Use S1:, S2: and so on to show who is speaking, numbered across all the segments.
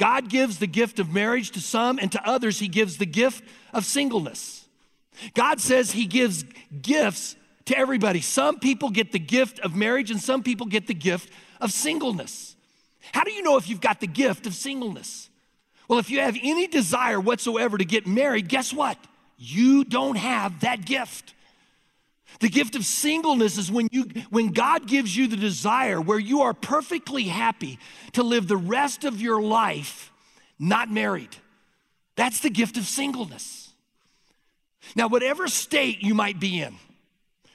S1: God gives the gift of marriage to some, and to others, He gives the gift of singleness. God says He gives gifts to everybody. Some people get the gift of marriage, and some people get the gift of singleness. How do you know if you've got the gift of singleness? Well, if you have any desire whatsoever to get married, guess what? You don't have that gift. The gift of singleness is when you when God gives you the desire where you are perfectly happy to live the rest of your life not married. That's the gift of singleness. Now, whatever state you might be in,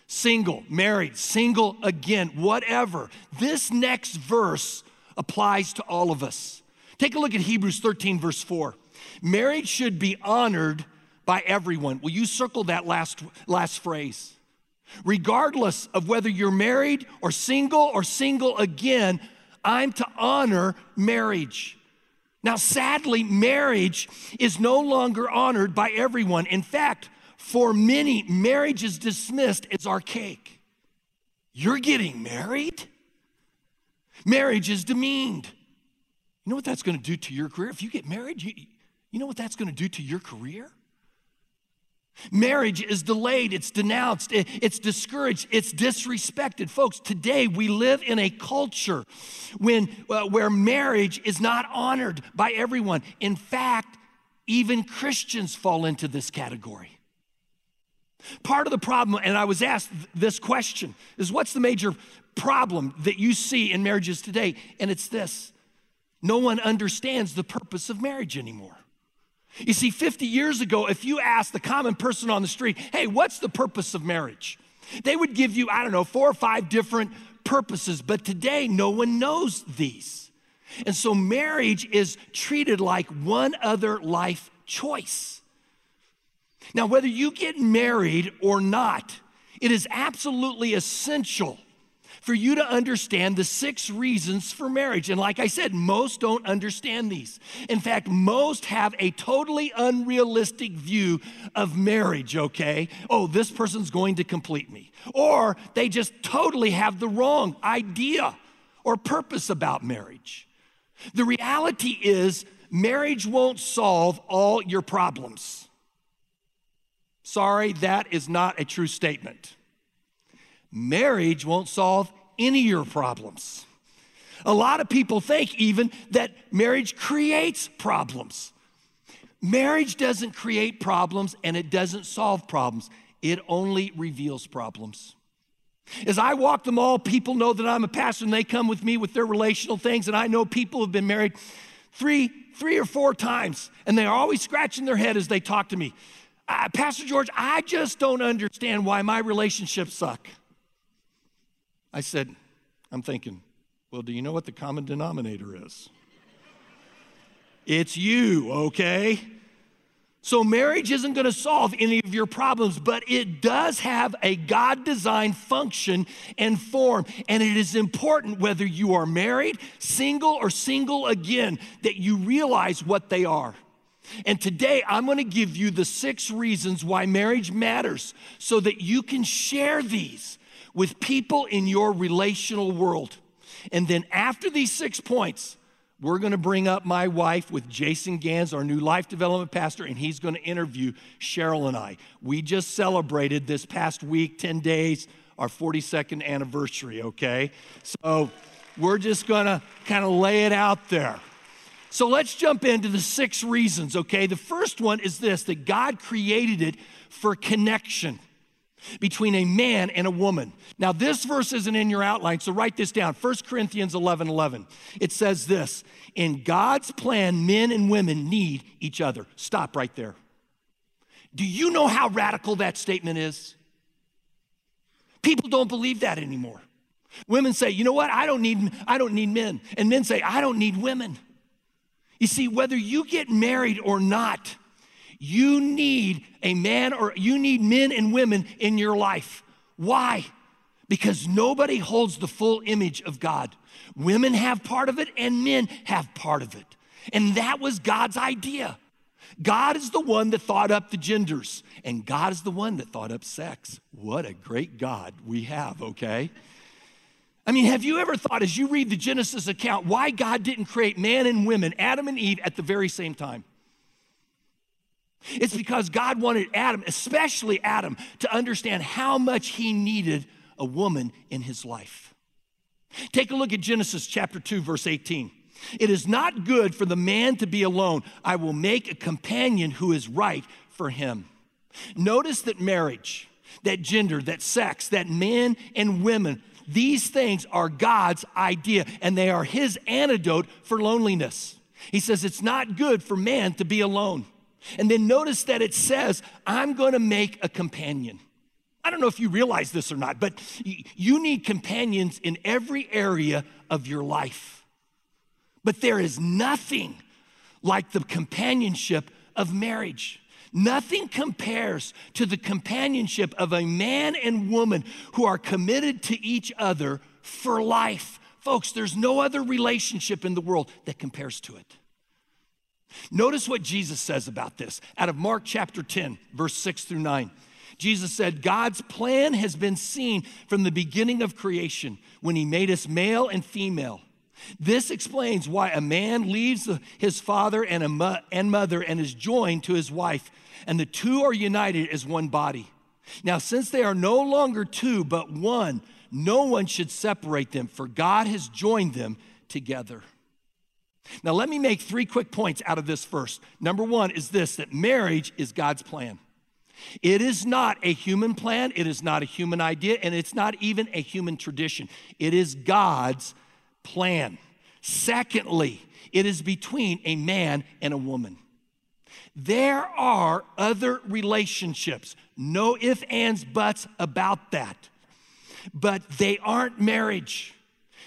S1: single, married, single again, whatever, this next verse applies to all of us. Take a look at Hebrews 13, verse 4. Marriage should be honored by everyone. Will you circle that last, last phrase? Regardless of whether you're married or single or single again, I'm to honor marriage. Now, sadly, marriage is no longer honored by everyone. In fact, for many, marriage is dismissed as archaic. You're getting married? Marriage is demeaned. You know what that's going to do to your career? If you get married, you, you know what that's going to do to your career? Marriage is delayed, it's denounced, it's discouraged, it's disrespected. Folks, today we live in a culture when, uh, where marriage is not honored by everyone. In fact, even Christians fall into this category. Part of the problem, and I was asked this question, is what's the major problem that you see in marriages today? And it's this no one understands the purpose of marriage anymore. You see, 50 years ago, if you asked the common person on the street, hey, what's the purpose of marriage? They would give you, I don't know, four or five different purposes, but today no one knows these. And so marriage is treated like one other life choice. Now, whether you get married or not, it is absolutely essential for you to understand the six reasons for marriage. And like I said, most don't understand these. In fact, most have a totally unrealistic view of marriage, okay? Oh, this person's going to complete me. Or they just totally have the wrong idea or purpose about marriage. The reality is, marriage won't solve all your problems. Sorry, that is not a true statement. Marriage won't solve any of your problems. A lot of people think even that marriage creates problems. Marriage doesn't create problems and it doesn't solve problems, it only reveals problems. As I walk the mall, people know that I'm a pastor and they come with me with their relational things. And I know people have been married three, three or four times, and they're always scratching their head as they talk to me. Uh, pastor George, I just don't understand why my relationships suck. I said, I'm thinking, well, do you know what the common denominator is? it's you, okay? So, marriage isn't going to solve any of your problems, but it does have a God designed function and form. And it is important whether you are married, single, or single again, that you realize what they are. And today I'm going to give you the six reasons why marriage matters so that you can share these with people in your relational world. And then after these six points, we're going to bring up my wife with Jason Gans, our new life development pastor, and he's going to interview Cheryl and I. We just celebrated this past week, 10 days, our 42nd anniversary, okay? So we're just going to kind of lay it out there. So let's jump into the six reasons, okay? The first one is this that God created it for connection between a man and a woman. Now, this verse isn't in your outline, so write this down 1 Corinthians 11 11. It says this In God's plan, men and women need each other. Stop right there. Do you know how radical that statement is? People don't believe that anymore. Women say, you know what? I don't need, I don't need men. And men say, I don't need women. You see, whether you get married or not, you need a man or you need men and women in your life. Why? Because nobody holds the full image of God. Women have part of it and men have part of it. And that was God's idea. God is the one that thought up the genders, and God is the one that thought up sex. What a great God we have, okay? I mean, have you ever thought as you read the Genesis account why God didn't create man and women, Adam and Eve, at the very same time? It's because God wanted Adam, especially Adam, to understand how much he needed a woman in his life. Take a look at Genesis chapter 2, verse 18. It is not good for the man to be alone. I will make a companion who is right for him. Notice that marriage, that gender, that sex, that men and women, these things are God's idea and they are his antidote for loneliness. He says it's not good for man to be alone. And then notice that it says, I'm going to make a companion. I don't know if you realize this or not, but you need companions in every area of your life. But there is nothing like the companionship of marriage. Nothing compares to the companionship of a man and woman who are committed to each other for life. Folks, there's no other relationship in the world that compares to it. Notice what Jesus says about this out of Mark chapter 10, verse 6 through 9. Jesus said, God's plan has been seen from the beginning of creation when he made us male and female. This explains why a man leaves his father and, mo- and mother and is joined to his wife, and the two are united as one body. Now, since they are no longer two, but one, no one should separate them, for God has joined them together. Now, let me make three quick points out of this first. Number one is this that marriage is God's plan. It is not a human plan, it is not a human idea, and it's not even a human tradition. It is God's plan. Secondly, it is between a man and a woman. There are other relationships, no ifs, ands, buts about that, but they aren't marriage.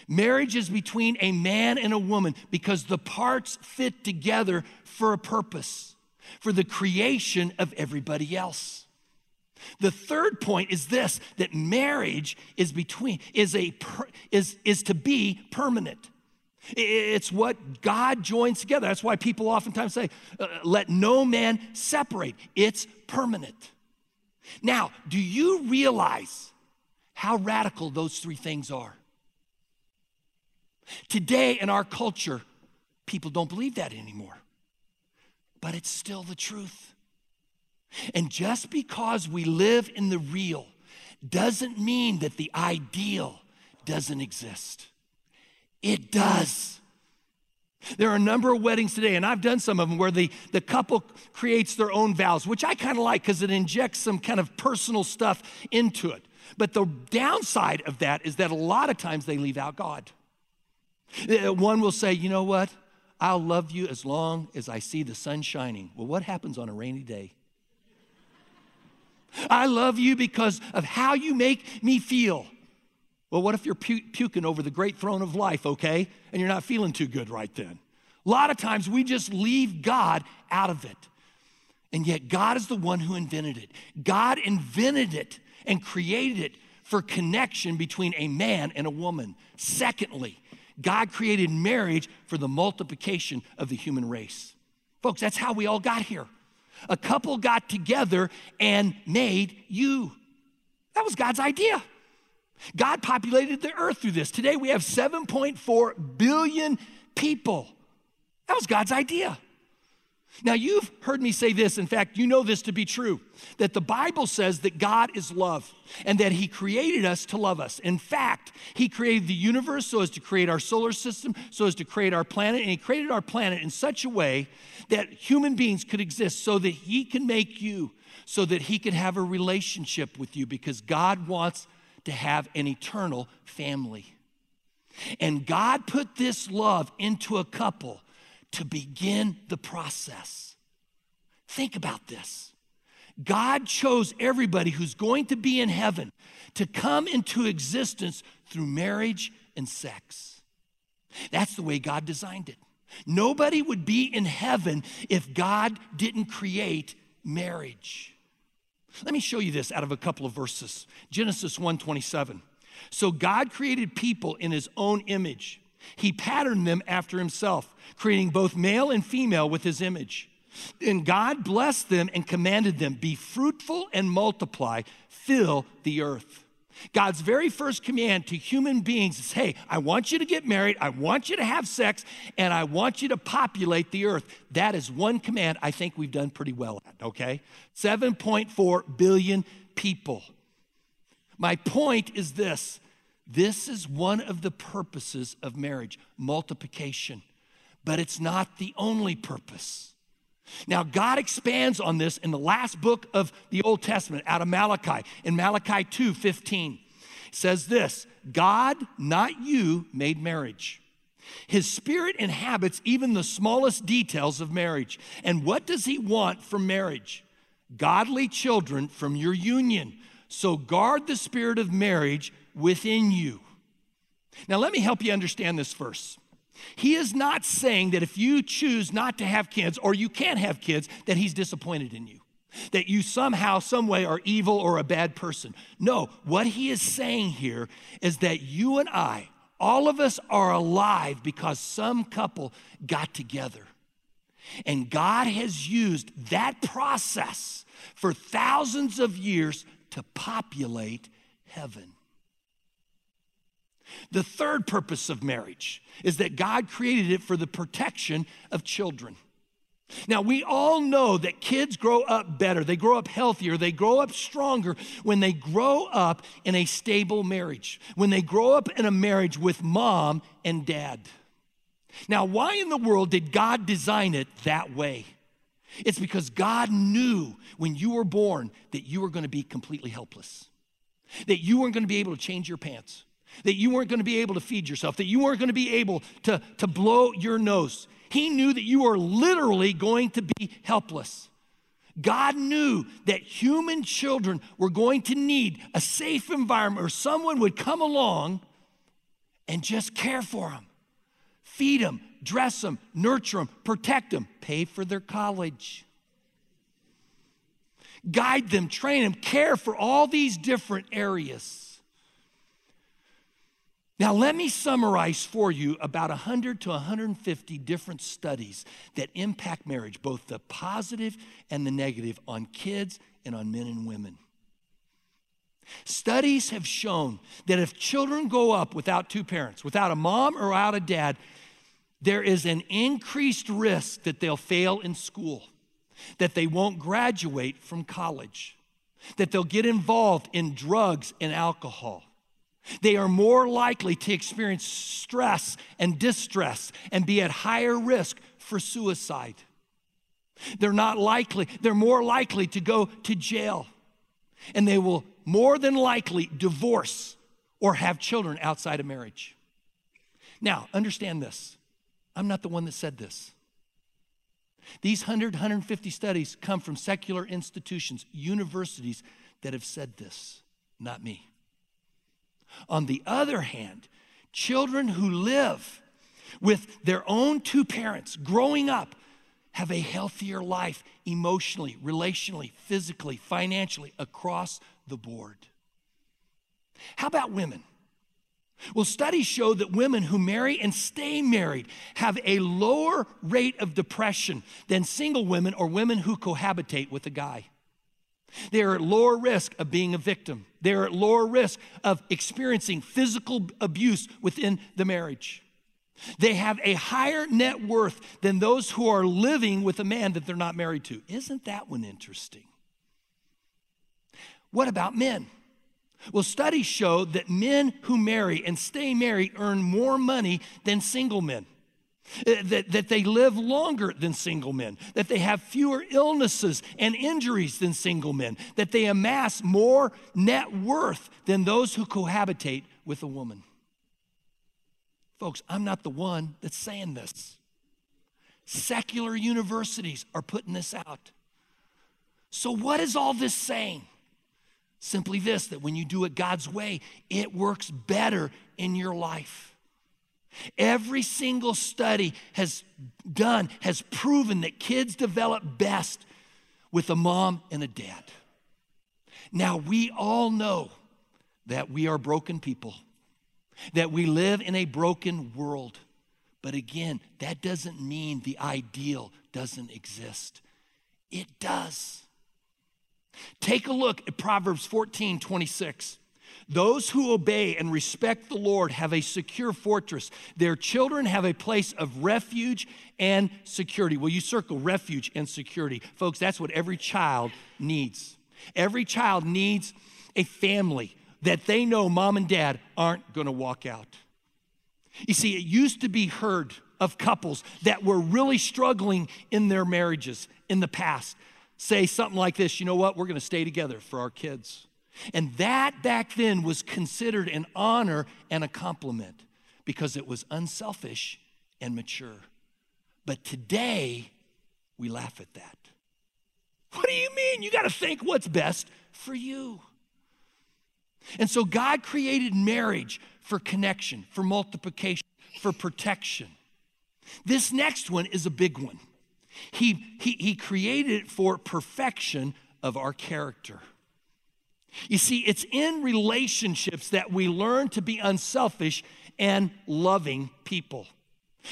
S1: Marriage is between a man and a woman because the parts fit together for a purpose, for the creation of everybody else. The third point is this that marriage is between is a is is to be permanent. It's what God joins together. That's why people oftentimes say, uh, let no man separate. It's permanent. Now, do you realize how radical those three things are? Today in our culture, people don't believe that anymore. But it's still the truth. And just because we live in the real doesn't mean that the ideal doesn't exist. It does. There are a number of weddings today, and I've done some of them where the, the couple creates their own vows, which I kind of like because it injects some kind of personal stuff into it. But the downside of that is that a lot of times they leave out God. Uh, one will say, you know what? I'll love you as long as I see the sun shining. Well, what happens on a rainy day? I love you because of how you make me feel. Well, what if you're pu- puking over the great throne of life, okay? And you're not feeling too good right then? A lot of times we just leave God out of it. And yet, God is the one who invented it. God invented it and created it for connection between a man and a woman. Secondly, God created marriage for the multiplication of the human race. Folks, that's how we all got here. A couple got together and made you. That was God's idea. God populated the earth through this. Today we have 7.4 billion people. That was God's idea. Now, you've heard me say this. In fact, you know this to be true that the Bible says that God is love and that He created us to love us. In fact, He created the universe so as to create our solar system, so as to create our planet, and He created our planet in such a way that human beings could exist so that He can make you, so that He could have a relationship with you because God wants to have an eternal family. And God put this love into a couple to begin the process. Think about this. God chose everybody who's going to be in heaven to come into existence through marriage and sex. That's the way God designed it. Nobody would be in heaven if God didn't create marriage. Let me show you this out of a couple of verses. Genesis 1:27. So God created people in his own image. He patterned them after himself, creating both male and female with his image. And God blessed them and commanded them be fruitful and multiply, fill the earth. God's very first command to human beings is hey, I want you to get married, I want you to have sex, and I want you to populate the earth. That is one command I think we've done pretty well at, okay? 7.4 billion people. My point is this this is one of the purposes of marriage multiplication, but it's not the only purpose. Now, God expands on this in the last book of the Old Testament out of Malachi. In Malachi 2 15, says this God, not you, made marriage. His spirit inhabits even the smallest details of marriage. And what does he want from marriage? Godly children from your union. So guard the spirit of marriage within you. Now, let me help you understand this verse. He is not saying that if you choose not to have kids or you can't have kids, that he's disappointed in you, that you somehow, some way are evil or a bad person. No, what he is saying here is that you and I, all of us are alive because some couple got together. And God has used that process for thousands of years to populate heaven. The third purpose of marriage is that God created it for the protection of children. Now, we all know that kids grow up better, they grow up healthier, they grow up stronger when they grow up in a stable marriage, when they grow up in a marriage with mom and dad. Now, why in the world did God design it that way? It's because God knew when you were born that you were going to be completely helpless, that you weren't going to be able to change your pants, that you weren't going to be able to feed yourself, that you weren't going to be able to, to blow your nose. He knew that you were literally going to be helpless. God knew that human children were going to need a safe environment or someone would come along and just care for them, feed them, dress them, nurture them, protect them, pay for their college, guide them, train them, care for all these different areas. Now, let me summarize for you about 100 to 150 different studies that impact marriage, both the positive and the negative, on kids and on men and women. Studies have shown that if children grow up without two parents, without a mom or without a dad, there is an increased risk that they'll fail in school, that they won't graduate from college, that they'll get involved in drugs and alcohol they are more likely to experience stress and distress and be at higher risk for suicide. They're not likely, they're more likely to go to jail. And they will more than likely divorce or have children outside of marriage. Now, understand this. I'm not the one that said this. These 100, 150 studies come from secular institutions, universities that have said this, not me. On the other hand, children who live with their own two parents growing up have a healthier life emotionally, relationally, physically, financially, across the board. How about women? Well, studies show that women who marry and stay married have a lower rate of depression than single women or women who cohabitate with a guy. They are at lower risk of being a victim. They're at lower risk of experiencing physical abuse within the marriage. They have a higher net worth than those who are living with a man that they're not married to. Isn't that one interesting? What about men? Well, studies show that men who marry and stay married earn more money than single men. Uh, that, that they live longer than single men, that they have fewer illnesses and injuries than single men, that they amass more net worth than those who cohabitate with a woman. Folks, I'm not the one that's saying this. Secular universities are putting this out. So, what is all this saying? Simply this that when you do it God's way, it works better in your life. Every single study has done, has proven that kids develop best with a mom and a dad. Now, we all know that we are broken people, that we live in a broken world. But again, that doesn't mean the ideal doesn't exist. It does. Take a look at Proverbs 14 26. Those who obey and respect the Lord have a secure fortress. Their children have a place of refuge and security. Will you circle refuge and security? Folks, that's what every child needs. Every child needs a family that they know mom and dad aren't going to walk out. You see, it used to be heard of couples that were really struggling in their marriages in the past say something like this you know what, we're going to stay together for our kids. And that back then was considered an honor and a compliment because it was unselfish and mature. But today, we laugh at that. What do you mean? You got to think what's best for you. And so God created marriage for connection, for multiplication, for protection. This next one is a big one. He, he, he created it for perfection of our character. You see, it's in relationships that we learn to be unselfish and loving people.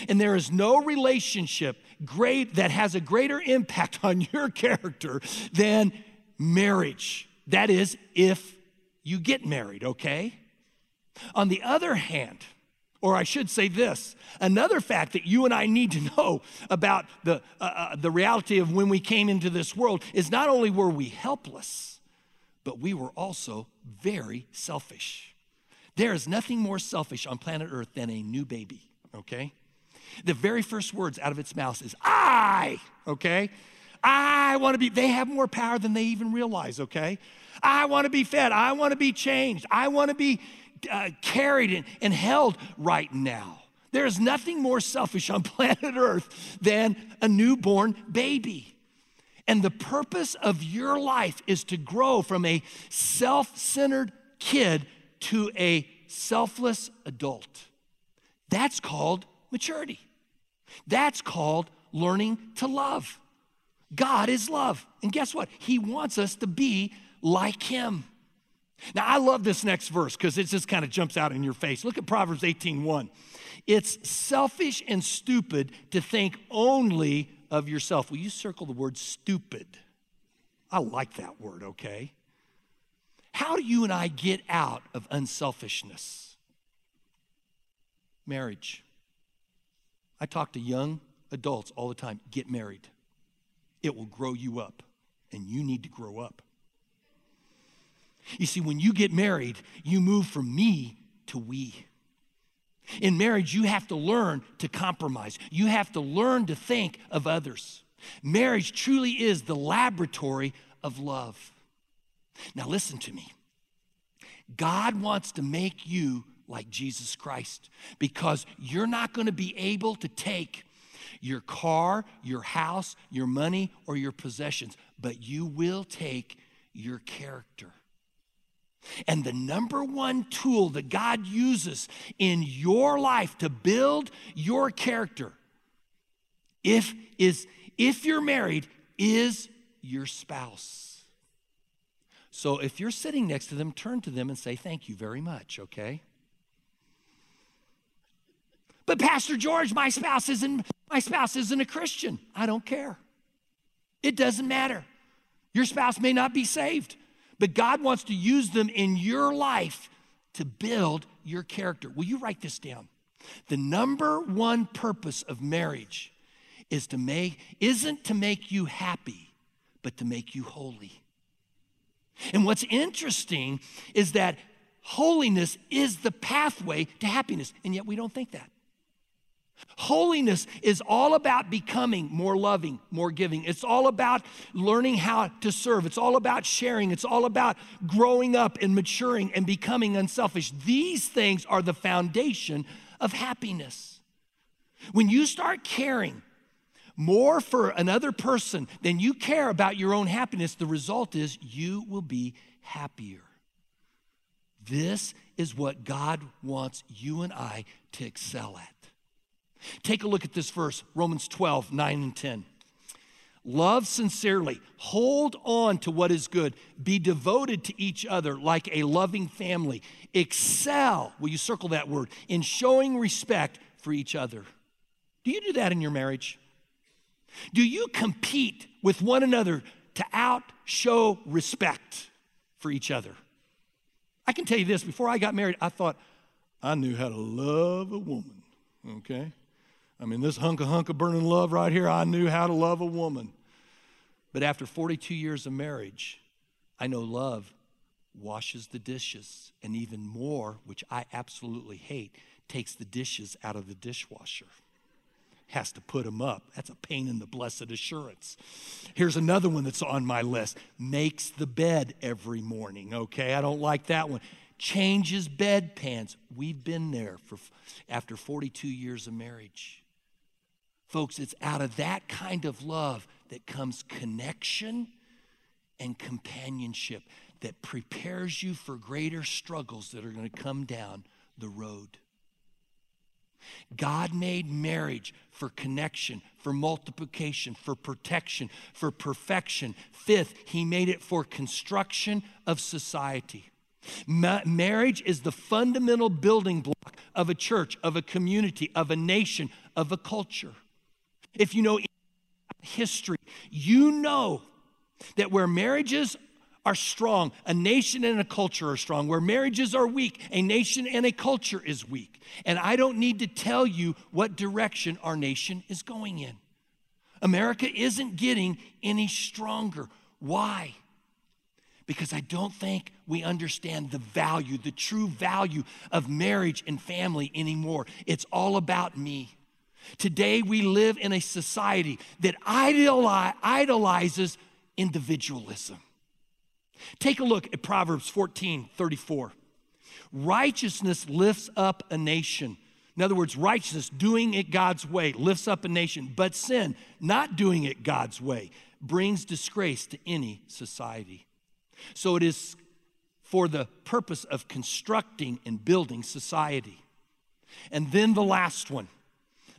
S1: And there is no relationship great that has a greater impact on your character than marriage. That is, if you get married, okay? On the other hand, or I should say this another fact that you and I need to know about the, uh, uh, the reality of when we came into this world is not only were we helpless, but we were also very selfish. There is nothing more selfish on planet Earth than a new baby, okay? The very first words out of its mouth is, I, okay? I want to be, they have more power than they even realize, okay? I want to be fed. I want to be changed. I want to be uh, carried and, and held right now. There is nothing more selfish on planet Earth than a newborn baby. And the purpose of your life is to grow from a self centered kid to a selfless adult. That's called maturity. That's called learning to love. God is love. And guess what? He wants us to be like Him. Now, I love this next verse because it just kind of jumps out in your face. Look at Proverbs 18 1. It's selfish and stupid to think only of yourself. Will you circle the word stupid? I like that word, okay? How do you and I get out of unselfishness? Marriage. I talk to young adults all the time get married. It will grow you up, and you need to grow up. You see, when you get married, you move from me to we. In marriage, you have to learn to compromise. You have to learn to think of others. Marriage truly is the laboratory of love. Now, listen to me. God wants to make you like Jesus Christ because you're not going to be able to take your car, your house, your money, or your possessions, but you will take your character. And the number one tool that God uses in your life to build your character, if, is, if you're married, is your spouse. So if you're sitting next to them, turn to them and say, Thank you very much, okay? But Pastor George, my spouse isn't my spouse isn't a Christian. I don't care. It doesn't matter. Your spouse may not be saved. But God wants to use them in your life to build your character. Will you write this down? The number one purpose of marriage is to make isn't to make you happy, but to make you holy. And what's interesting is that holiness is the pathway to happiness, and yet we don't think that. Holiness is all about becoming more loving, more giving. It's all about learning how to serve. It's all about sharing. It's all about growing up and maturing and becoming unselfish. These things are the foundation of happiness. When you start caring more for another person than you care about your own happiness, the result is you will be happier. This is what God wants you and I to excel at. Take a look at this verse, Romans 12, 9 and 10. Love sincerely, hold on to what is good, be devoted to each other like a loving family. Excel, will you circle that word, in showing respect for each other. Do you do that in your marriage? Do you compete with one another to out show respect for each other? I can tell you this before I got married, I thought I knew how to love a woman, okay? I mean, this hunk of hunk of burning love right here, I knew how to love a woman. But after 42 years of marriage, I know love washes the dishes, and even more, which I absolutely hate, takes the dishes out of the dishwasher. Has to put them up. That's a pain in the blessed assurance. Here's another one that's on my list makes the bed every morning, okay? I don't like that one. Changes bed bedpans. We've been there for after 42 years of marriage. Folks, it's out of that kind of love that comes connection and companionship that prepares you for greater struggles that are going to come down the road. God made marriage for connection, for multiplication, for protection, for perfection. Fifth, He made it for construction of society. Ma- marriage is the fundamental building block of a church, of a community, of a nation, of a culture. If you know history, you know that where marriages are strong, a nation and a culture are strong. Where marriages are weak, a nation and a culture is weak. And I don't need to tell you what direction our nation is going in. America isn't getting any stronger. Why? Because I don't think we understand the value, the true value of marriage and family anymore. It's all about me. Today, we live in a society that idolizes individualism. Take a look at Proverbs 14 34. Righteousness lifts up a nation. In other words, righteousness, doing it God's way, lifts up a nation. But sin, not doing it God's way, brings disgrace to any society. So it is for the purpose of constructing and building society. And then the last one.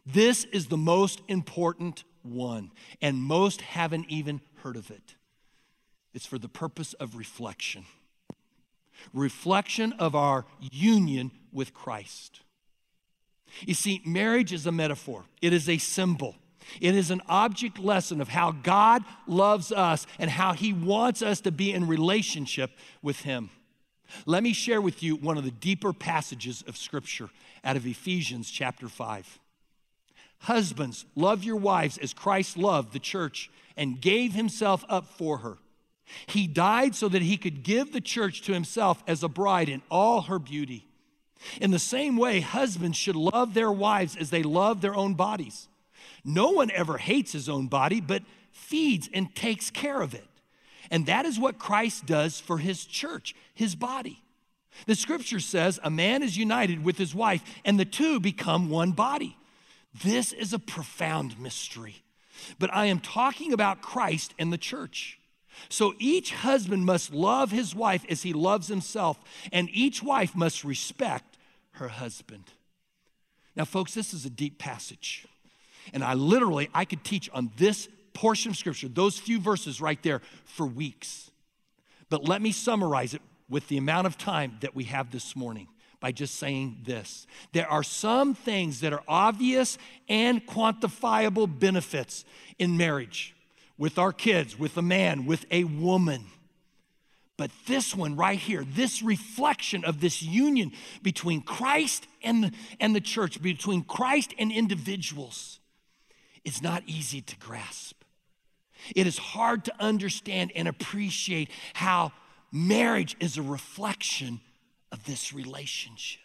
S1: This is the most important one, and most haven't even heard of it. It's for the purpose of reflection reflection of our union with Christ. You see, marriage is a metaphor, it is a symbol. It is an object lesson of how God loves us and how He wants us to be in relationship with Him. Let me share with you one of the deeper passages of Scripture out of Ephesians chapter 5. Husbands, love your wives as Christ loved the church and gave Himself up for her he died so that he could give the church to himself as a bride in all her beauty. In the same way, husbands should love their wives as they love their own bodies. No one ever hates his own body, but feeds and takes care of it. And that is what Christ does for his church, his body. The scripture says a man is united with his wife, and the two become one body. This is a profound mystery. But I am talking about Christ and the church. So each husband must love his wife as he loves himself, and each wife must respect her husband. Now, folks, this is a deep passage. And I literally, I could teach on this portion of scripture, those few verses right there, for weeks. But let me summarize it with the amount of time that we have this morning by just saying this. There are some things that are obvious and quantifiable benefits in marriage with our kids, with a man, with a woman. But this one right here, this reflection of this union between Christ and the, and the church, between Christ and individuals, is not easy to grasp. It is hard to understand and appreciate how marriage is a reflection of this relationship.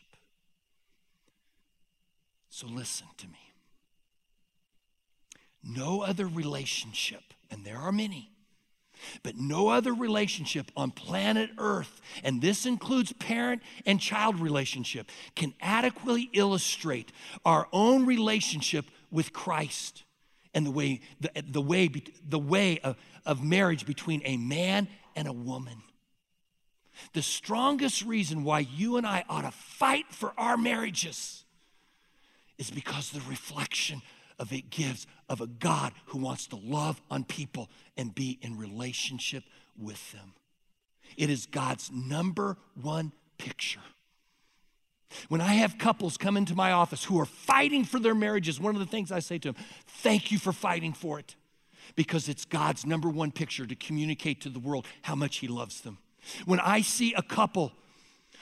S1: So listen to me. No other relationship and there are many, but no other relationship on planet Earth, and this includes parent and child relationship, can adequately illustrate our own relationship with Christ and the way, the, the way, the way of, of marriage between a man and a woman. The strongest reason why you and I ought to fight for our marriages is because the reflection of it gives of a God who wants to love on people and be in relationship with them. It is God's number one picture. When I have couples come into my office who are fighting for their marriages, one of the things I say to them, thank you for fighting for it. Because it's God's number one picture to communicate to the world how much He loves them. When I see a couple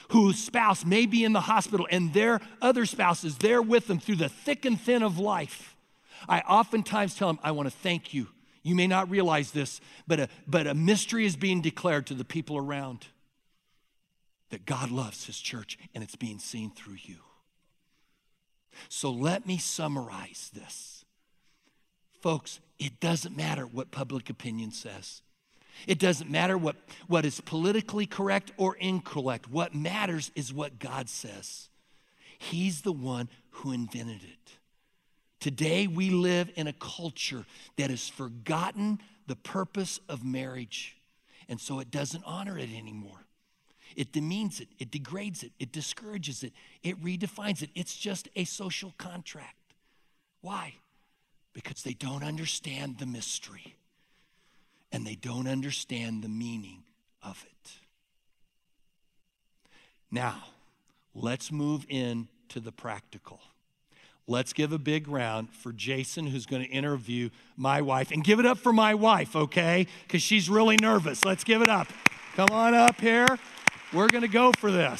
S1: whose spouse may be in the hospital and their other spouse is there with them through the thick and thin of life, I oftentimes tell them, I want to thank you. You may not realize this, but a, but a mystery is being declared to the people around that God loves his church and it's being seen through you. So let me summarize this. Folks, it doesn't matter what public opinion says. It doesn't matter what, what is politically correct or incorrect. What matters is what God says. He's the one who invented it. Today, we live in a culture that has forgotten the purpose of marriage, and so it doesn't honor it anymore. It demeans it, it degrades it, it discourages it, it redefines it. It's just a social contract. Why? Because they don't understand the mystery and they don't understand the meaning of it. Now, let's move in to the practical. Let's give a big round for Jason, who's going to interview my wife. And give it up for my wife, okay? Because she's really nervous. Let's give it up. Come on up here. We're going to go for this.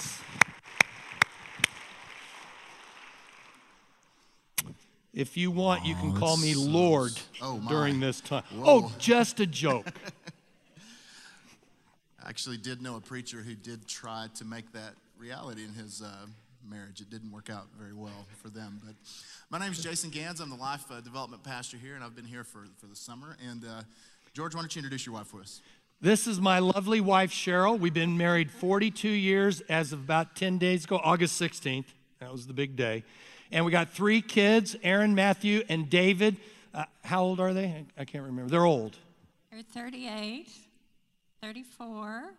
S1: If you want, you can call me Lord
S2: oh,
S1: during this time.
S2: Whoa.
S1: Oh, just a joke.
S2: I actually did know a preacher who did try to make that reality in his uh, marriage. It didn't work out very well for them. But my name is Jason Gans. I'm the life uh, development pastor here, and I've been here for, for the summer. And uh, George, why don't you introduce your wife for us?
S1: This is my lovely wife, Cheryl. We've been married 42 years as of about 10 days ago, August 16th. That was the big day. And we got three kids Aaron, Matthew, and David. Uh, how old are they? I can't remember. They're old.
S3: They're 38, 34,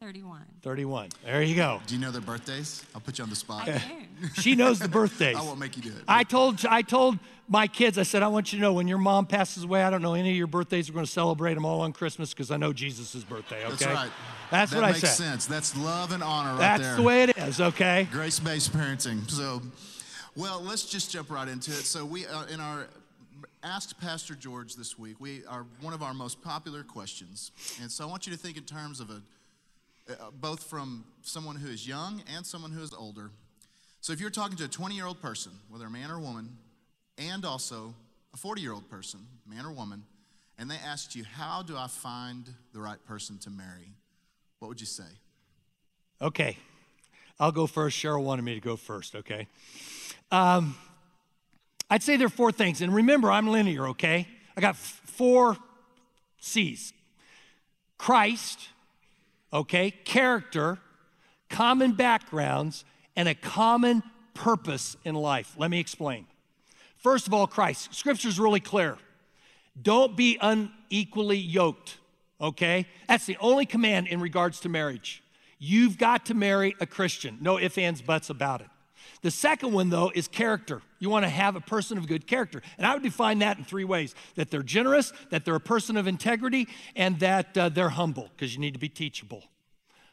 S3: 31.
S1: 31. There you go.
S2: Do you know their birthdays? I'll put you on the spot.
S3: I do.
S1: She knows the birthdays.
S2: I won't make you do it.
S1: I told, I told my kids, I said, I want you to know when your mom passes away, I don't know any of your birthdays. We're going to celebrate them all on Christmas because I know Jesus' birthday, okay?
S2: That's right.
S1: That's
S2: that
S1: what I said.
S2: That makes sense. That's love and honor right there.
S1: That's
S2: there.
S1: the way it is, okay?
S2: Grace-based parenting. So, well, let's just jump right into it. So, we uh, in our asked Pastor George this week, we are one of our most popular questions, and so I want you to think in terms of a uh, both from someone who is young and someone who is older. So, if you're talking to a 20-year-old person, whether a man or woman, and also a 40-year-old person, man or woman, and they asked you, "How do I find the right person to marry?" What would you say?
S1: Okay. I'll go first. Cheryl wanted me to go first, okay? Um, I'd say there are four things. And remember, I'm linear, okay? I got f- four C's Christ, okay? Character, common backgrounds, and a common purpose in life. Let me explain. First of all, Christ. Scripture's really clear. Don't be unequally yoked, okay? That's the only command in regards to marriage. You've got to marry a Christian. No ifs, ands, buts about it. The second one, though, is character. You want to have a person of good character. And I would define that in three ways that they're generous, that they're a person of integrity, and that uh, they're humble, because you need to be teachable.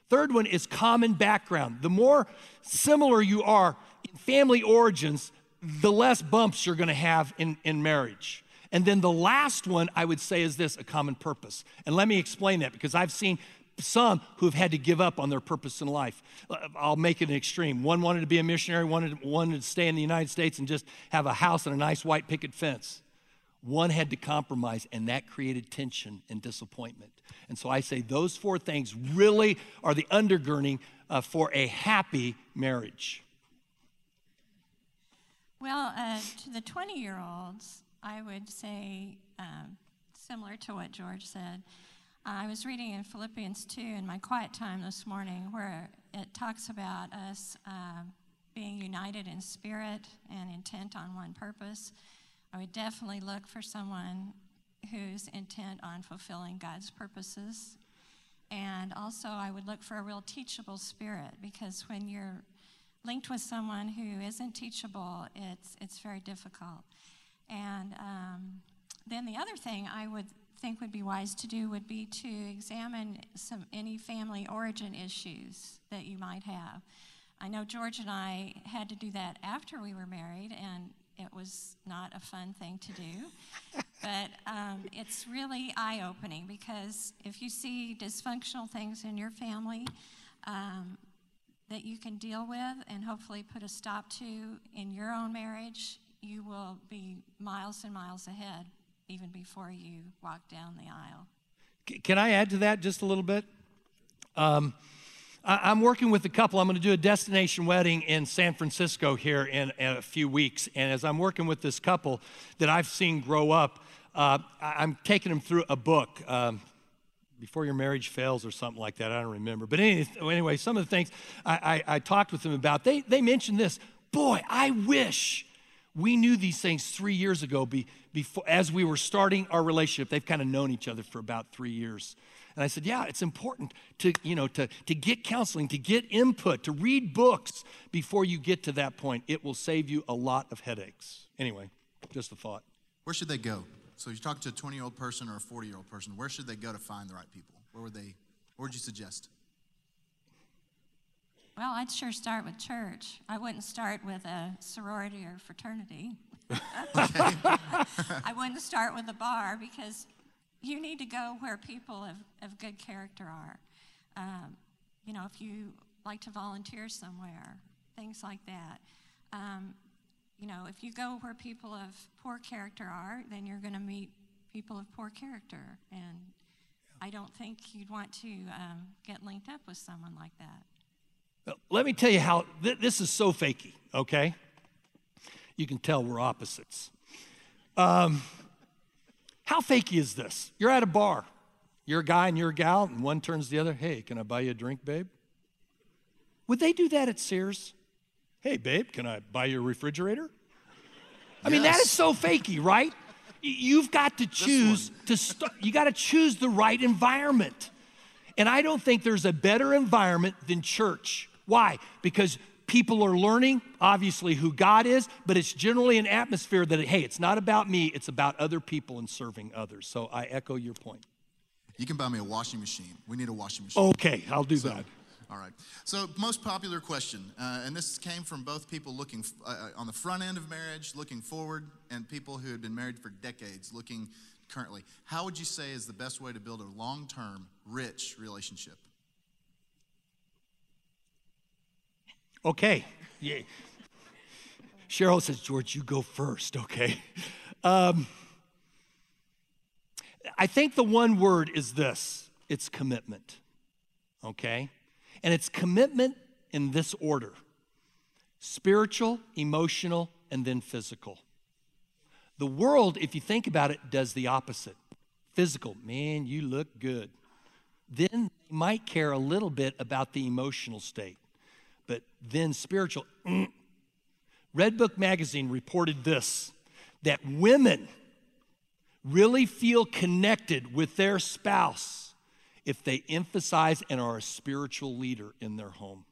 S1: Third one is common background. The more similar you are in family origins, the less bumps you're going to have in, in marriage. And then the last one I would say is this a common purpose. And let me explain that because I've seen some who have had to give up on their purpose in life. Uh, I'll make it an extreme. One wanted to be a missionary, one wanted to stay in the United States and just have a house and a nice white picket fence. One had to compromise, and that created tension and disappointment. And so I say those four things really are the undergirding uh, for a happy marriage.
S3: Well, uh, to the 20 year olds, I would say, um, similar to what George said, I was reading in Philippians 2 in my quiet time this morning where it talks about us uh, being united in spirit and intent on one purpose. I would definitely look for someone who's intent on fulfilling God's purposes. And also, I would look for a real teachable spirit because when you're linked with someone who isn't teachable, it's, it's very difficult. And um, then the other thing I would think would be wise to do would be to examine some any family origin issues that you might have. I know George and I had to do that after we were married, and it was not a fun thing to do. but um, it's really eye opening because if you see dysfunctional things in your family, um, that you can deal with and hopefully put a stop to in your own marriage, you will be miles and miles ahead even before you walk down the aisle.
S1: Can I add to that just a little bit? Um, I, am working with a couple. I'm going to do a destination wedding in San Francisco here in, in, a few weeks. And as I'm working with this couple that I've seen grow up, uh, I'm taking them through a book. Um, before your marriage fails or something like that. I don't remember. But anyway, some of the things I, I, I talked with them about, they, they mentioned this. Boy, I wish we knew these things three years ago be, before, as we were starting our relationship. They've kind of known each other for about three years. And I said, yeah, it's important to, you know, to, to get counseling, to get input, to read books before you get to that point. It will save you a lot of headaches. Anyway, just a thought.
S2: Where should they go? So you're talking to a 20 year old person or a 40 year old person. Where should they go to find the right people? Where would they, where would you suggest?
S3: Well, I'd sure start with church. I wouldn't start with a sorority or fraternity. I wouldn't start with a bar because you need to go where people of, of good character are. Um, you know, if you like to volunteer somewhere, things like that. Um, you know, if you go where people of poor character are, then you're going to meet people of poor character. And I don't think you'd want to um, get linked up with someone like that.
S1: Let me tell you how th- this is so fakey, okay? You can tell we're opposites. Um, how fakey is this? You're at a bar, you're a guy and you're a gal, and one turns to the other, hey, can I buy you a drink, babe? Would they do that at Sears? Hey, babe, can I buy you a refrigerator? I mean, that is so fakey, right? You've got to choose to start, you got to choose the right environment. And I don't think there's a better environment than church. Why? Because people are learning, obviously, who God is, but it's generally an atmosphere that, hey, it's not about me, it's about other people and serving others. So I echo your point.
S2: You can buy me a washing machine. We need a washing machine.
S1: Okay, I'll do so, that.
S2: All right. So, most popular question, uh, and this came from both people looking uh, uh, on the front end of marriage, looking forward, and people who had been married for decades, looking currently. How would you say is the best way to build a long term, rich relationship?
S1: Okay. Yeah. Cheryl says, George, you go first, okay? Um, I think the one word is this it's commitment, okay? And it's commitment in this order spiritual, emotional, and then physical. The world, if you think about it, does the opposite. Physical, man, you look good. Then they might care a little bit about the emotional state. But then spiritual, mm. Redbook Magazine reported this that women really feel connected with their spouse if they emphasize and are a spiritual leader in their home.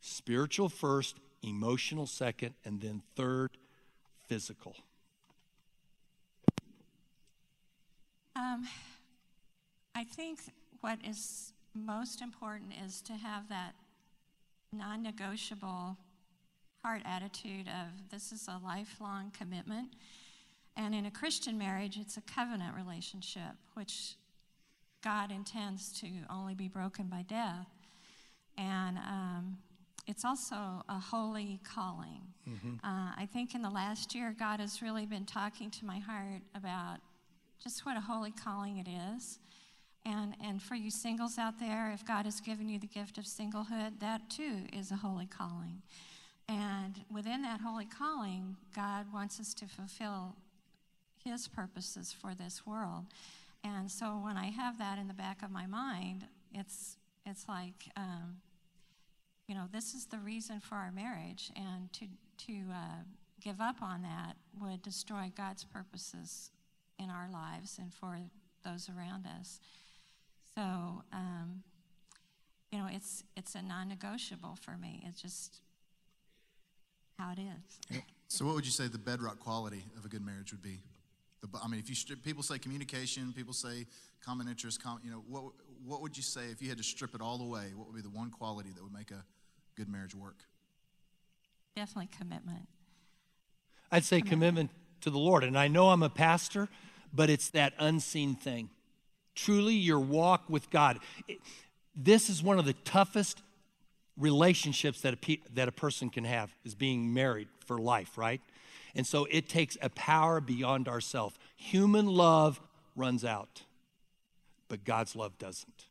S1: Spiritual first, emotional second, and then third, physical.
S3: Um, I think what is most important is to have that non negotiable heart attitude of this is a lifelong commitment. And in a Christian marriage, it's a covenant relationship, which God intends to only be broken by death. And um, it's also a holy calling. Mm-hmm. Uh, I think in the last year, God has really been talking to my heart about just what a holy calling it is. And, and for you singles out there, if God has given you the gift of singlehood, that too is a holy calling. And within that holy calling, God wants us to fulfill His purposes for this world. And so when I have that in the back of my mind, it's it's like, um, you know, this is the reason for our marriage, and to to uh, give up on that would destroy God's purposes in our lives and for those around us. So, um, you know, it's it's a non-negotiable for me. It's just how it is.
S2: So, what would you say the bedrock quality of a good marriage would be? The, I mean, if you strip, people say communication, people say common interest, com, you know, what, what would you say if you had to strip it all away? What would be the one quality that would make a good marriage work?
S3: Definitely commitment.
S1: I'd say commitment. commitment to the Lord. And I know I'm a pastor, but it's that unseen thing. Truly, your walk with God. This is one of the toughest relationships that a, pe- that a person can have is being married for life, right? And so it takes a power beyond ourselves. Human love runs out, but God's love doesn't.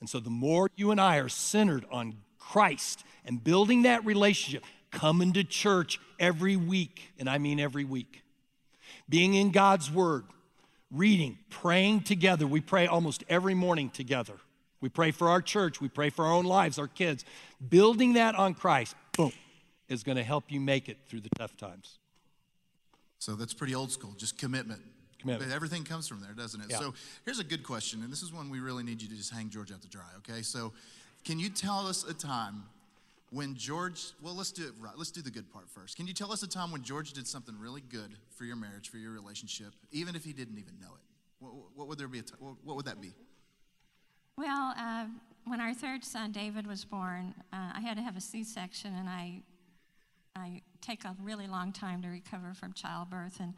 S1: And so the more you and I are centered on Christ and building that relationship, coming to church every week, and I mean every week, being in God's Word, reading, praying together. We pray almost every morning together. We pray for our church, we pray for our own lives, our kids. Building that on Christ, boom, is going to help you make it through the tough times.
S2: So that's pretty old school, just commitment.
S1: Commitment.
S2: But everything comes from there, doesn't it?
S1: Yeah.
S2: So here's a good question, and this is one we really need you to just hang George out to dry, okay? So can you tell us a time when George, well, let's do it right. Let's do the good part first. Can you tell us a time when George did something really good for your marriage, for your relationship, even if he didn't even know it? What, what would there be? A t- what what would that be?
S3: Well, uh, when our third son David was born, uh, I had to have a C-section, and I I take a really long time to recover from childbirth. And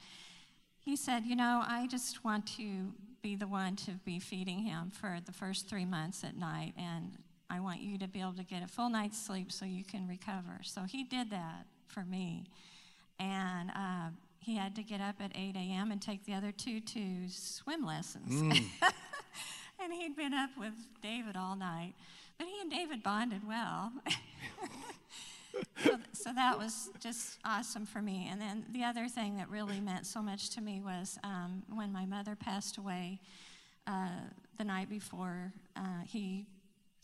S3: he said, you know, I just want to be the one to be feeding him for the first three months at night, and I want you to be able to get a full night's sleep so you can recover. So he did that for me, and. Uh, he had to get up at 8 a.m. and take the other two to swim lessons. and he'd been up with David all night. But he and David bonded well. so, so that was just awesome for me. And then the other thing that really meant so much to me was um, when my mother passed away uh, the night before, uh, he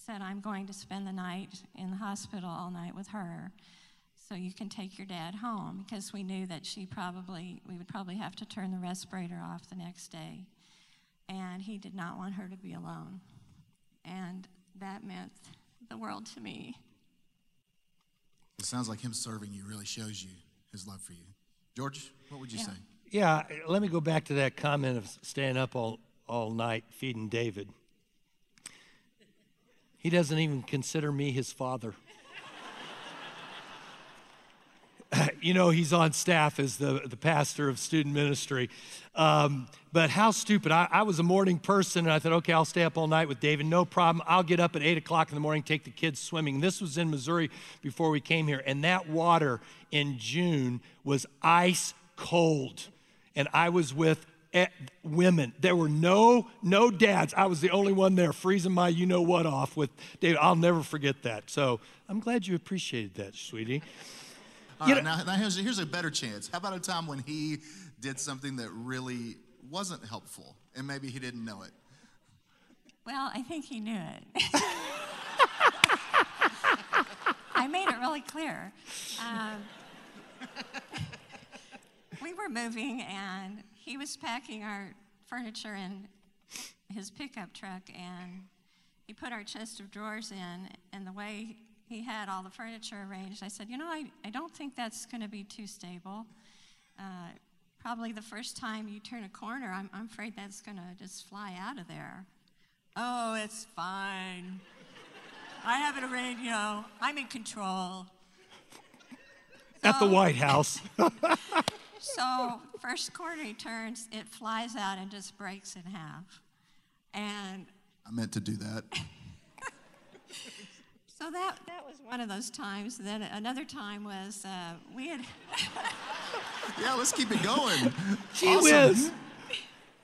S3: said, I'm going to spend the night in the hospital all night with her. So you can take your dad home because we knew that she probably, we would probably have to turn the respirator off the next day and he did not want her to be alone. And that meant the world to me.
S2: It sounds like him serving you really shows you his love for you. George, what would you
S3: Yeah.
S2: say?
S1: Yeah, let me go back to that comment of staying up all, all night feeding David. He doesn't even consider me his father. you know, he's on staff as the, the pastor of student ministry. Um, but how stupid. I, I was a morning person and I thought, okay, I'll stay up all night with David. No problem. I'll get up at 8 o'clock in the morning, take the kids swimming. This was in Missouri before we came here. And that water in June was ice cold. And I was with women. There were no no dads. I was the only one there, freezing my you know what off with David. I'll never forget that. So I'm glad you appreciated that, sweetie.
S2: All
S1: You
S2: right,
S1: know-
S2: now, now here's, here's a better chance. How about a time when he did something that really wasn't helpful and maybe he didn't know it?
S3: Well, I think he knew it. I made it really clear. Um, we were moving, and he was packing our furniture in his pickup truck, and he put our chest of drawers in, and the way he had all the furniture arranged, I said, You know, I, I don't think that's going to be too stable. Uh, probably the first time you turn a corner, I'm, I'm afraid that's going to just fly out of there. Oh, it's fine. I have it arranged, you know, I'm in control.
S1: At the White House.
S3: So, first corner he turns, it flies out and just breaks in half. And
S2: I meant to do that.
S3: so that, that was one of those times. Then another time was uh, we had.
S2: Yeah, let's keep it going.
S1: Gee
S2: Awesome.
S1: whiz.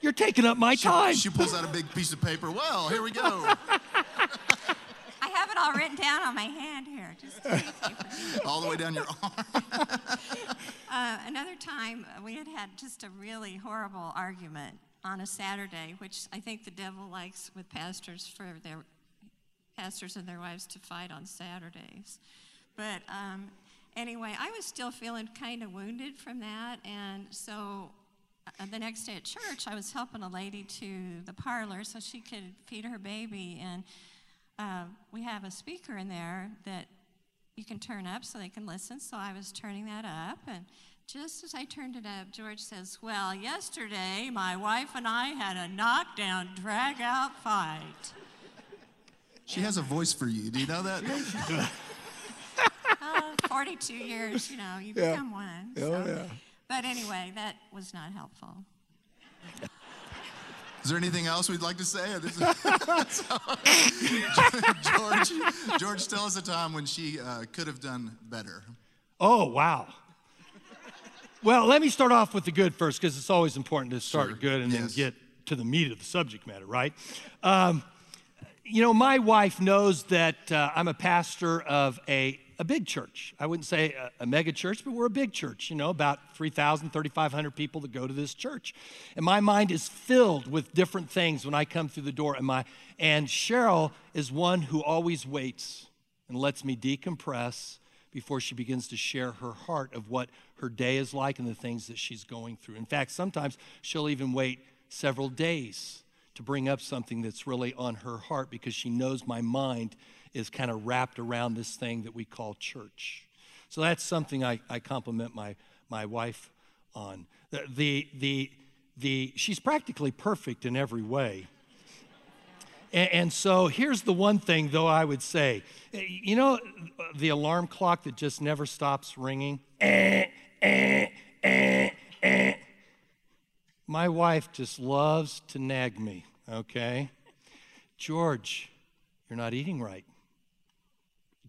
S1: You're taking up my time.
S2: She pulls out a big piece of paper. Well, here we go.
S3: I have it all written down on my hand here. Just in case you forget.
S2: All the way down your arm.
S3: Uh, another time, uh, we had had just a really horrible argument on a Saturday, which I think the devil likes with pastors for their pastors and their wives to fight on Saturdays. But um, anyway, I was still feeling kind of wounded from that, and so uh, the next day at church, I was helping a lady to the parlor so she could feed her baby, and uh, we have a speaker in there that you can turn up so they can listen. So I was turning that up, and just as I turned it up, George says, Well, yesterday my wife and I had a knockdown, drag out fight.
S2: She has a voice for you. Do you know that?
S3: Uh, 42 years, you know, you become one. so. But anyway, that was not helpful.
S2: Is there anything else we'd like to say? George, George, tell us a time when she uh, could have done better.
S1: Oh, wow. Well, let me start off with the good first because it's always important to start
S2: Sure.
S1: good and then get to the meat of the subject matter, right? Um, you know, my wife knows that uh, I'm a pastor of a, a big church. I wouldn't say a, a mega church, but we're a big church, you know, about 3,000, 3,500 people that go to this church. And my mind is filled with different things when I come through the door. And, my, and Cheryl is one who always waits and lets me decompress before she begins to share her heart of what her day is like and the things that she's going through. In fact, sometimes she'll even wait several days to bring up something that's really on her heart because she knows my mind is kind of wrapped around this thing that we call church. So that's something I, I compliment my, my wife on. The, the, the, the, she's practically perfect in every way. And, and so here's the one thing, though, I would say. You know, the alarm clock that just never stops ringing? Eh, eh, eh, eh. My wife just loves to nag me, okay? George, you're not eating right.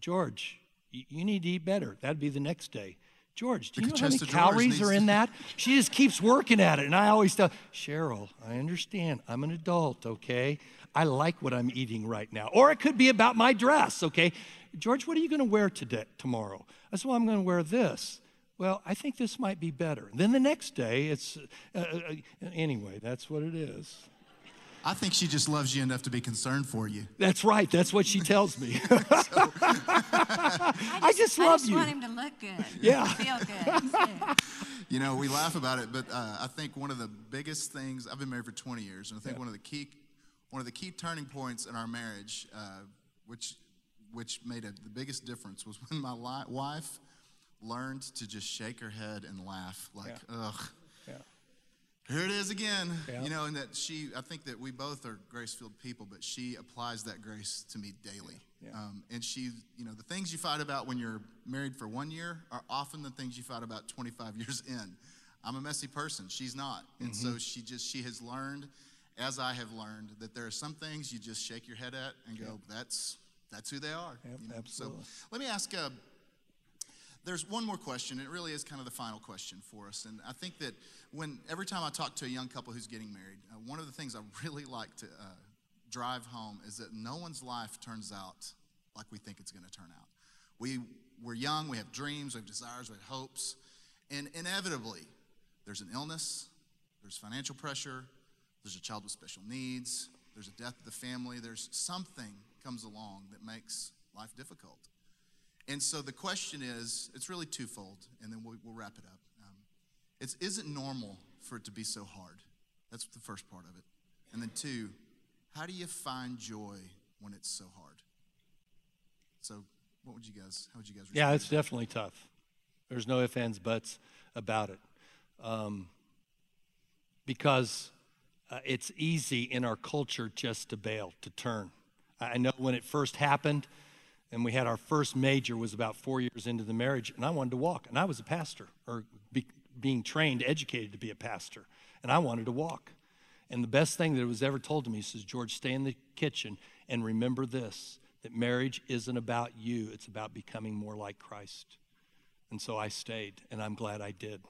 S1: George, you need to eat better. That'd be the next day. George, do you know how many
S2: chest of drawers
S1: calories are in that? She just keeps working at it. And I always tell Cheryl, I understand. I'm an adult, okay? I like what I'm eating right now. Or it could be about my dress, okay? George, what are you going to wear today, tomorrow? I said, Well, I'm going to wear this. Well, I think this might be better. Then the next day, it's, uh, uh, anyway, that's what it is.
S2: I think she just loves you enough to be concerned for you.
S1: That's right. That's what she tells me. I just
S3: I
S1: love I
S3: just
S1: you.
S3: want him to look good.
S1: Yeah.
S3: Feel good. too.
S2: You know, we laugh about it, but uh, I think one of the biggest things I've been married for 20 years, and I think one of the key, one of the key turning points in our marriage, uh, which which made a, the biggest difference, was when my li- wife learned to just shake her head and laugh, like, ugh. Here it is again.
S1: Yeah.
S2: You know, and that she, I think that we both are grace filled people, but she applies that grace to me daily.
S1: Yeah.
S2: Um, and she, you know, the things you fight about when you're married for one year are often the things you fight about 25 years in. I'm a messy person. She's not. And
S1: Mm-hmm.
S2: so she just, she has learned, as I have learned, that there are some things you just shake your head at and go, that's, that's who they are.
S1: Yep,
S2: you know?
S1: absolutely.
S2: So let me ask, uh, there's one more question. It really is kind of the final question for us. And I think that when every time I talk to a young couple who's getting married, uh, one of the things I really like to uh, drive home is that no one's life turns out like we think it's going to turn out. We, we're young, we have dreams, we have desires, we have hopes. And inevitably, there's an illness, there's financial pressure, there's a child with special needs, there's a death of the family, there's something comes along that makes life difficult. And so the question is, it's really twofold, and then we'll, we'll wrap it up. Um, it's is it normal for it to be so hard? That's the first part of it. And then two, how do you find joy when it's so hard? So, what would you guys? How would you guys?
S1: Yeah, it's
S2: to
S1: definitely tough. There's no ifs, ands, buts about it. Um, because uh, it's easy in our culture just to bail, to turn. I I know when it first happened, and we had our first major was about four years into the marriage, and I wanted to walk, and I was a pastor, or be, being trained, educated to be a pastor, and I wanted to walk. And the best thing that was ever told to me says, George, stay in the kitchen and remember this that marriage isn't about you, it's about becoming more like Christ. And so I stayed, and I'm glad I did.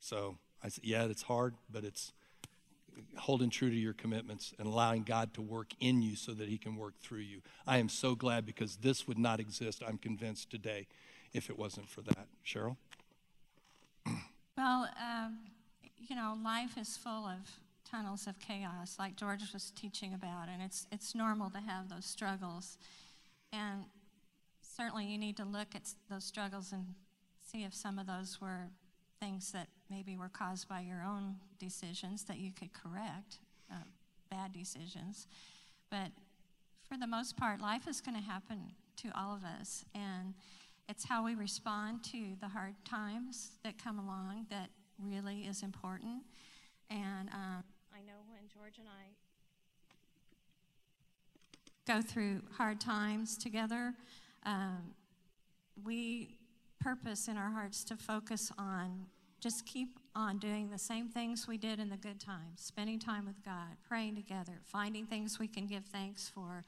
S1: So I said, yeah, it's hard, but it's holding true to your commitments and allowing God to work in you so that He can work through you. I am so glad because this would not exist, I'm convinced today, if it wasn't for that. Cheryl?
S3: Well, um, you know, life is full of tunnels of chaos, like George was teaching about, and it's it's normal to have those struggles, and certainly you need to look at those struggles and see if some of those were things that maybe were caused by your own decisions that you could correct, uh, bad decisions, but for the most part, life is going to happen to all of us, and it's how we respond to the hard times that come along that really is important. And um, I know when George and I go through hard times together, um, we purpose in our hearts to focus on just keep on doing the same things we did in the good times spending time with God, praying together, finding things we can give thanks for,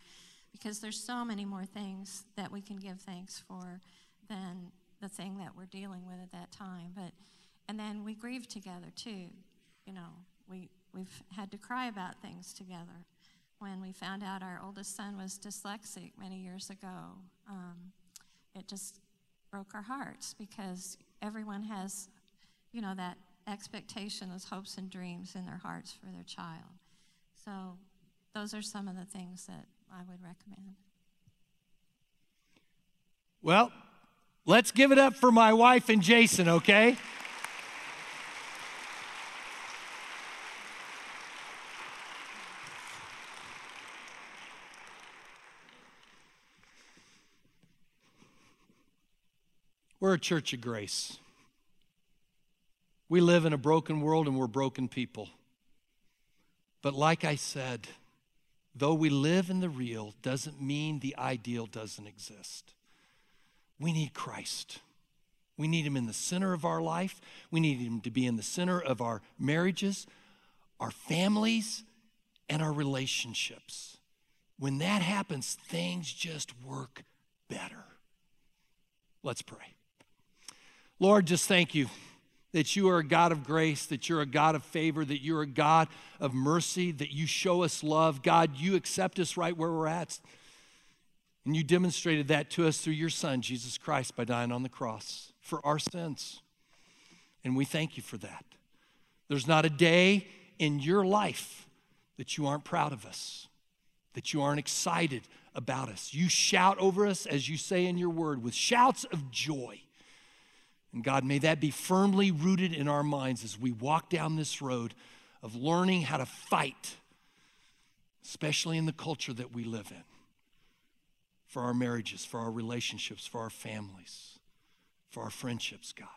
S3: because there's so many more things that we can give thanks for than the thing that we're dealing with at that time. But and then we grieve together too. You know, we we've had to cry about things together. When we found out our oldest son was dyslexic many years ago, um, it just broke our hearts because everyone has, you know, that expectation, those hopes and dreams in their hearts for their child. So those are some of the things that I would recommend.
S1: Well, let's give it up for my wife and Jason, okay? We're a church of grace. We live in a broken world and we're broken people. But like I said, though we live in the real doesn't mean the ideal doesn't exist. We need Christ. We need Him in the center of our life. We need Him to be in the center of our marriages, our families, and our relationships. When that happens, things just work better. Let's pray. Lord, just thank you that you are a God of grace, that you're a God of favor, that you're a God of mercy, that you show us love. God, you accept us right where we're at. And you demonstrated that to us through your Son, Jesus Christ, by dying on the cross for our sins. And we thank you for that. There's not a day in your life that you aren't proud of us, that you aren't excited about us. You shout over us, as you say in your word, with shouts of joy. And God, may that be firmly rooted in our minds as we walk down this road of learning how to fight, especially in the culture that we live in, for our marriages, for our relationships, for our families, for our friendships, God.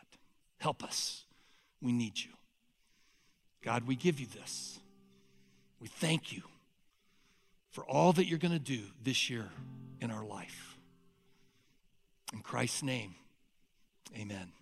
S1: Help us. We need you. God, we give you this. We thank you for all that you're going to do this year in our life. In Christ's name, amen.